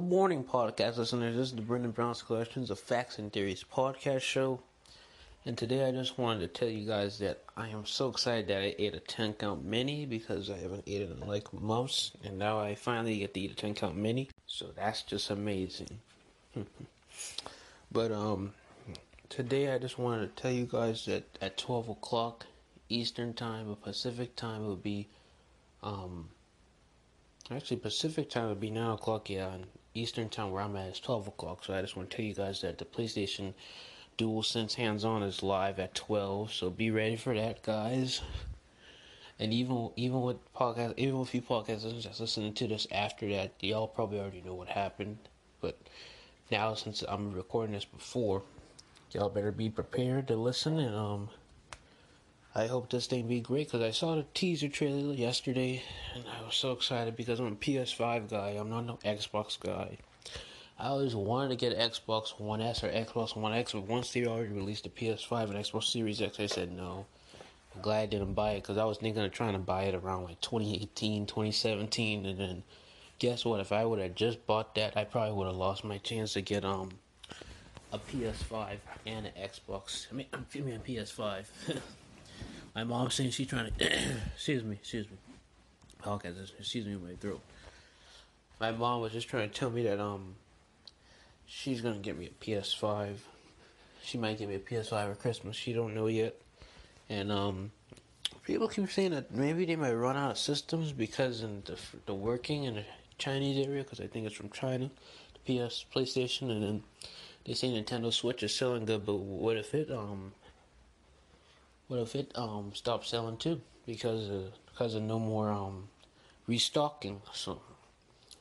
Good morning, podcast listeners. This is the Brendan Brown's Collections of Facts and Theories podcast show. And today I just wanted to tell you guys that I am so excited that I ate a 10 count mini because I haven't eaten in like months. And now I finally get to eat a 10 count mini. So that's just amazing. but, um, today I just wanted to tell you guys that at 12 o'clock Eastern Time or Pacific Time would be, um, actually Pacific Time would be 9 o'clock, yeah, Eastern Time where I'm at is 12 o'clock. So I just want to tell you guys that the PlayStation DualSense Hands On is live at 12. So be ready for that, guys. And even even with podcast, even with you podcasters just listening to this after that, y'all probably already know what happened. But now, since I'm recording this before, y'all better be prepared to listen. And um, I hope this thing be great because I saw the teaser trailer yesterday, and I was so excited because I'm a PS5 guy. I'm not no Xbox guy. I always wanted to get Xbox One S or Xbox One X, but once they already released the PS5 and Xbox Series X, I said no. I'm glad I didn't buy it because I was thinking of trying to buy it around like 2018, 2017, and then guess what? If I would have just bought that, I probably would have lost my chance to get um a PS5 and an Xbox. I mean, I'm feeling a PS5. my mom's saying she's trying to. excuse me, excuse me. Okay, excuse me my throat. My mom was just trying to tell me that um she's gonna get me a PS5. She might give me a PS5 for Christmas. She don't know yet. And um, people keep saying that maybe they might run out of systems because in the the working in the Chinese area, because I think it's from China, the PS, PlayStation, and then they say Nintendo Switch is selling good. But what if it um, what if it um stops selling too because of, because of no more um restocking? So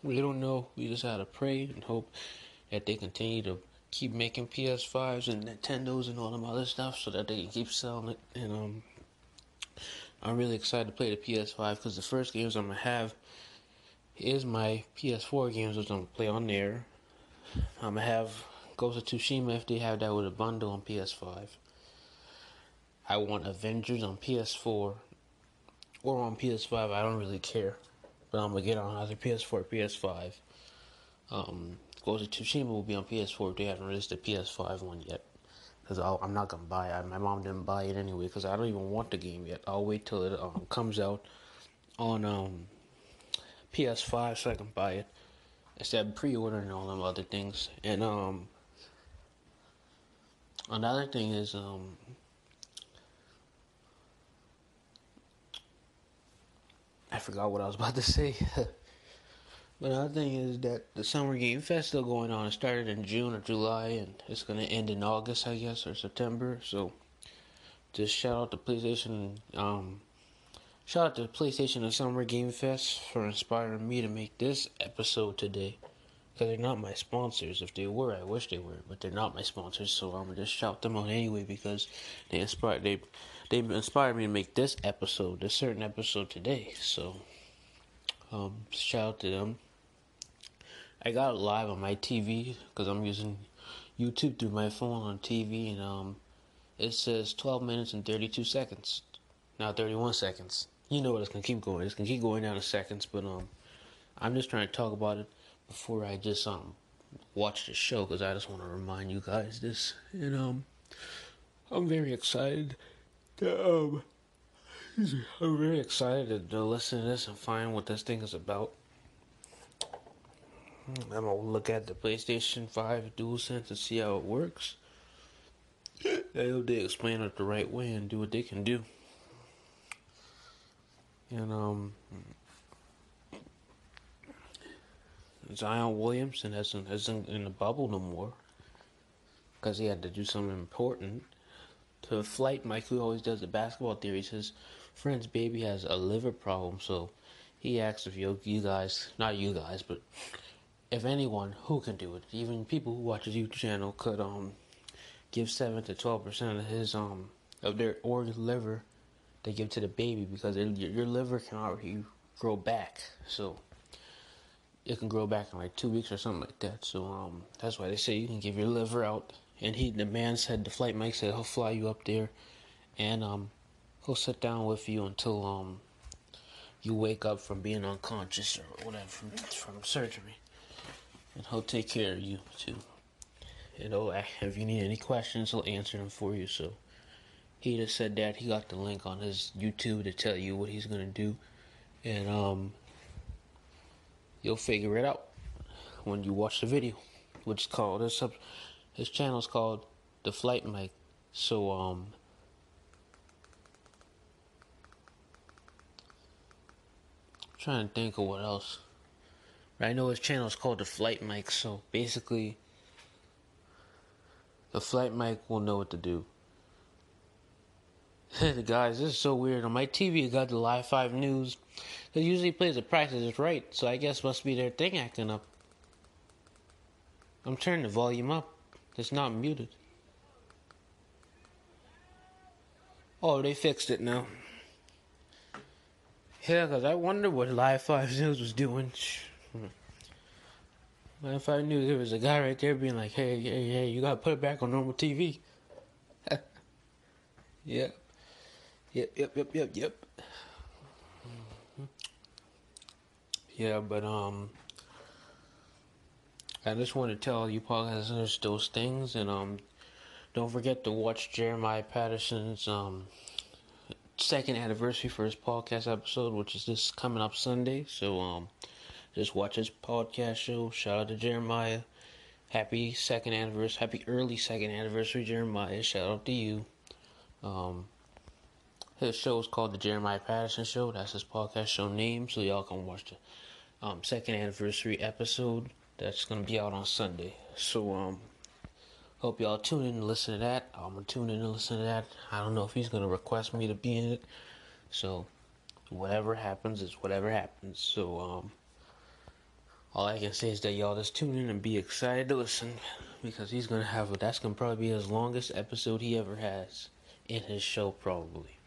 we don't know. We just gotta pray and hope that they continue to keep making PS5s and Nintendos and all them other stuff so that they can keep selling it. And um, I'm really excited to play the PS5 because the first games I'm gonna have is my PS4 games, which I'm gonna play on there. I'm gonna have Ghost of Tsushima if they have that with a bundle on PS5. I want Avengers on PS4 or on PS5. I don't really care, but I'm gonna get on either PS4 or PS5. Um, Ghost of Tsushima will be on PS4 if they haven't released the PS5 one yet. Because I'm not gonna buy it. My mom didn't buy it anyway because I don't even want the game yet. I'll wait till it um, comes out on um, PS5 so I can buy it instead of pre-ordering all them other things. And um, another thing is um, I forgot what I was about to say. But another thing is that the Summer Game Fest still going on. It started in June or July, and it's going to end in August, I guess, or September. So, just shout out to PlayStation. Um, shout out to PlayStation and Summer Game Fest for inspiring me to make this episode today. Because they're not my sponsors. If they were, I wish they were, but they're not my sponsors. So I'm gonna just shout them out anyway because they inspired they they inspired me to make this episode, this certain episode today. So, um, shout out to them. I got live on my TV because I'm using YouTube through my phone on TV, and um, it says 12 minutes and 32 seconds. Now 31 seconds. You know what? It's gonna keep going. It's gonna keep going down to seconds, but um, I'm just trying to talk about it before I just um watch the show because I just want to remind you guys this, and um, I'm very excited. Um, I'm very excited to listen to this and find what this thing is about. I'm gonna look at the PlayStation 5 DualSense and see how it works. I hope they explain it the right way and do what they can do. And um, Zion Williamson hasn't isn't in the bubble no more because he had to do something important. To flight, Mike, who always does the basketball theories, his friend's baby has a liver problem, so he asked if you, you guys, not you guys, but if anyone who can do it, even people who watch his YouTube channel could um give seven to twelve percent of his um of their organ liver they give to the baby because it, your, your liver can already grow back, so it can grow back in like two weeks or something like that. So um that's why they say you can give your liver out. And he the man said the flight Mike said he'll fly you up there, and um he'll sit down with you until um you wake up from being unconscious or whatever from, from surgery. and he'll take care of you too. You know, if you need any questions, he'll answer them for you. So he just said that he got the link on his YouTube to tell you what he's gonna do, and um, you'll figure it out when you watch the video, which is called his sub, his channel is called the Flight Mic. So um. I'm trying to think of what else. I know his channel is called the Flight Mic, so basically, the Flight Mic will know what to do. Guys, this is so weird. On my TV, it got the Live 5 News. It usually plays the Price is Right, so I guess must be their thing acting up. I'm turning the volume up. It's not muted. Oh, they fixed it now. Yeah, because I wonder what Live 5 News was doing. Live 5 News, there was a guy right there being like, hey, hey, hey, you got to put it back on normal TV. yep. Yep, yep, yep, yep, yep. Yeah, but, um, I just want to tell you podcasters those things, and, um, don't forget to watch Jeremiah Patterson's, um, second anniversary for his podcast episode, which is this coming up Sunday. So um, just watch his podcast show. Shout out to Jeremiah. Happy second anniversary. Happy early second anniversary, Jeremiah. Shout out to you. Um, his show is called the Jeremiah Patterson Show. That's his podcast show name. So y'all can watch the um, second anniversary episode. That's gonna be out on Sunday. So um, Hope y'all tune in and listen to that. I'm gonna tune in and listen to that. I don't know if he's gonna request me to be in it. So whatever happens is whatever happens. So um all I can say is that y'all just tune in and be excited to listen because he's gonna have a, that's gonna probably be his longest episode he ever has in his show probably.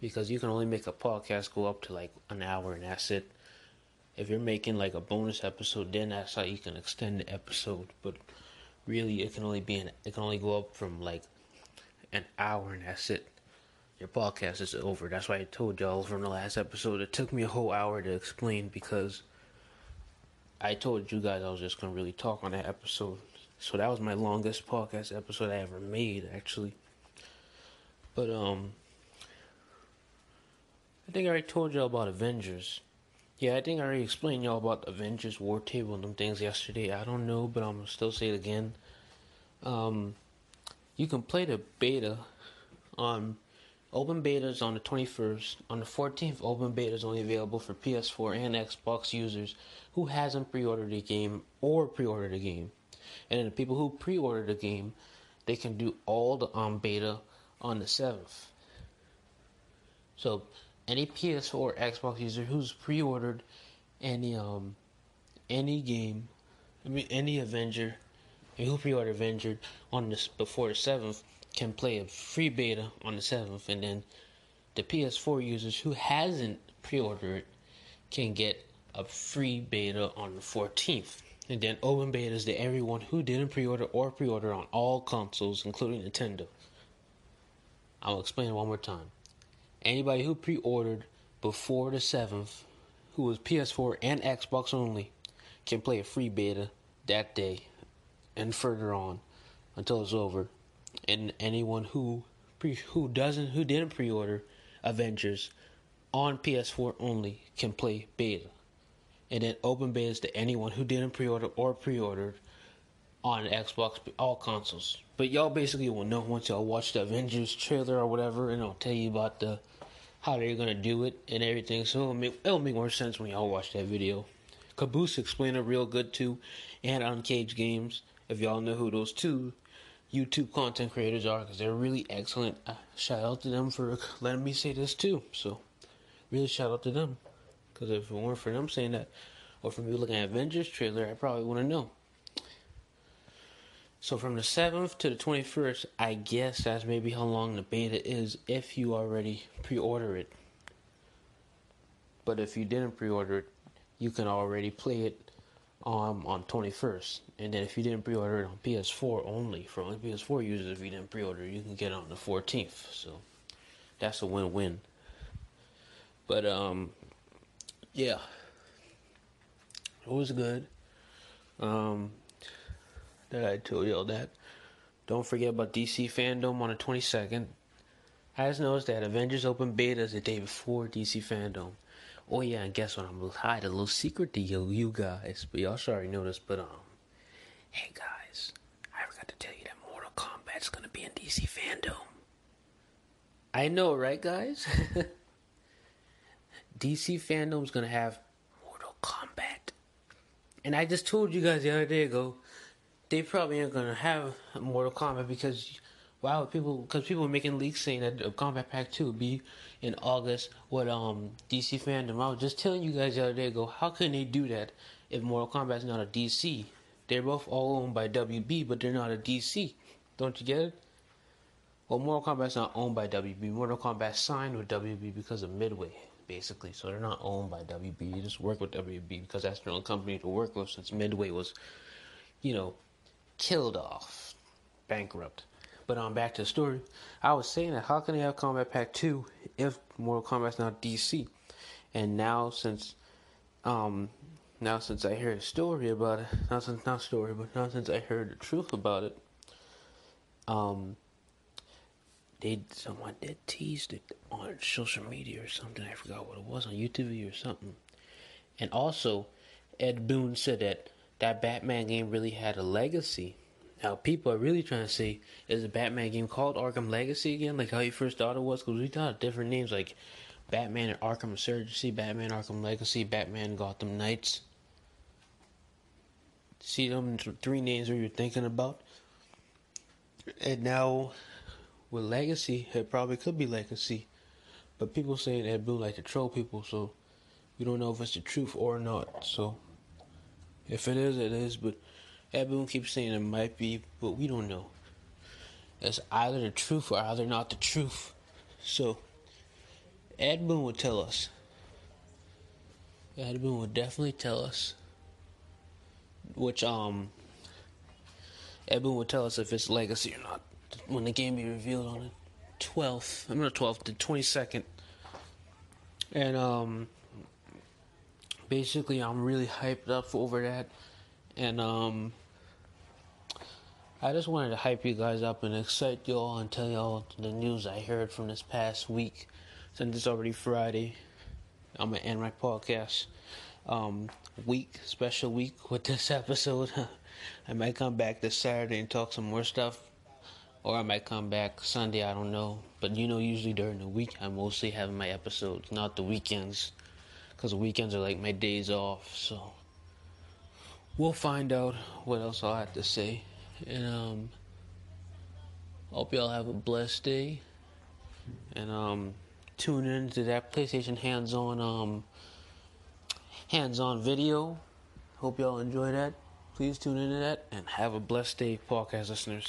Because you can only make a podcast go up to like an hour and that's it. If you're making like a bonus episode, then that's how you can extend the episode. But really it can only be an, it can only go up from like an hour and that's it. Your podcast is over. That's why I told y'all from the last episode. It took me a whole hour to explain because I told you guys I was just gonna really talk on that episode. So that was my longest podcast episode I ever made, actually. But um, I think I already told y'all about Avengers. Yeah, I think I already explained y'all about Avengers War Table and them things yesterday. I don't know, but I'm still say it again. Um, you can play the beta on open betas on the 21st. On the 14th, open beta is only available for PS4 and Xbox users who hasn't pre-ordered the game or pre-ordered the game. And then the people who pre-ordered the game, they can do all the um beta on the 7th. So any PS4 or Xbox user who's pre-ordered any um any game, I mean any Avenger, who pre-ordered Avenger on this before the seventh can play a free beta on the seventh, and then the PS4 users who hasn't pre-ordered it can get a free beta on the 14th. And then open betas to everyone who didn't pre-order or pre-order on all consoles, including Nintendo. I'll explain one more time. Anybody who pre ordered before the 7th, who was PS4 and Xbox only, can play a free beta that day and further on until it's over. And anyone who pre who doesn't who didn't pre-order Avengers on PS4 only can play beta. And then open betas to anyone who didn't pre-order or pre-ordered on Xbox all consoles. But y'all basically will know once y'all watch the Avengers trailer or whatever, and it'll tell you about the how they're gonna do it and everything. So it'll make, it'll make more sense when y'all watch that video. Caboose explained it real good too, and Uncaged Games. If y'all know who those two YouTube content creators are, because they're really excellent. Uh, shout out to them for letting me say this too. So really shout out to them, because if it weren't for them saying that, or for me looking at Avengers trailer, I probably wouldn't know. So from the 7th to the 21st, I guess that's maybe how long the beta is if you already pre-order it. But if you didn't pre-order it, you can already play it um, on 21st. And then if you didn't pre-order it on PS4 only, for only PS4 users, if you didn't pre-order, you can get it on the 14th. So that's a win-win. But um, yeah, it was good. Um, that I told y'all that. Don't forget about DC Fandom on the 22nd. I just noticed that Avengers Open Beta is the day before DC Fandom. Oh yeah, and guess what? I'm gonna hide a little secret to you, you guys. But y'all should already know this. But um, hey guys, I forgot to tell you that Mortal Kombat's gonna be in DC Fandom. I know, right, guys? DC Fandom's gonna have Mortal Kombat, and I just told you guys the other day ago they probably aren't gonna have Mortal Kombat because wow, people because people are making leaks saying that Kombat Pack Two would be in August with um DC fandom. I was just telling you guys the other day ago, how can they do that if Mortal Kombat's not a DC? They're both all owned by WB, but they're not a DC. Don't you get it? Well, Mortal Kombat's not owned by WB. Mortal Kombat signed with WB because of Midway, basically. So they're not owned by WB. They just work with WB because that's their own company to work with since Midway was, you know, killed off, bankrupt. But on um, back to the story, I was saying that how can they have Kombat Pack Two if Mortal Kombat's not DC? And now since, um, now since I heard a story about it, not since not story, but now since I heard the truth about it, um, they someone did teased it on social media or something. I forgot what it was on YouTube or something. And also, Ed Boon said that that Batman game really had a legacy. Now, people are really trying to say, is the Batman game called Arkham Legacy again, like how you first thought it was? Because we thought of different names like Batman and Arkham Insurgency, Batman Arkham Legacy, Batman Gotham Knights. See them three names that you're thinking about? And now, with Legacy, it probably could be Legacy. But people saying Ed Boon like to troll people, so we don't know if it's the truth or not. So if it is, it is. But Boon keeps saying it might be, but we don't know. It's either the truth or either not the truth. So Ed Boon would tell us. Ed Boon would definitely tell us. Which um Ed Boon would tell us if it's legacy or not when the game be revealed on the twelfth. I'm not twelfth, the twenty second. And um basically I'm really hyped up over that and um I just wanted to hype you guys up and excite you all and tell you all the news I heard from this past week since it's already Friday. I'm gonna end my podcast um, week, special week with this episode. I might come back this Saturday and talk some more stuff, or I might come back Sunday. I don't know, but you know, usually during the week, I mostly have my episodes, not the weekends because weekends are like my days off. So we'll find out what else I'll have to say. And um, hope y'all have a blessed day. And um, tune in to that PlayStation hands-on um, hands-on video. Hope y'all enjoy that. Please tune into that and have a blessed day, podcast listeners.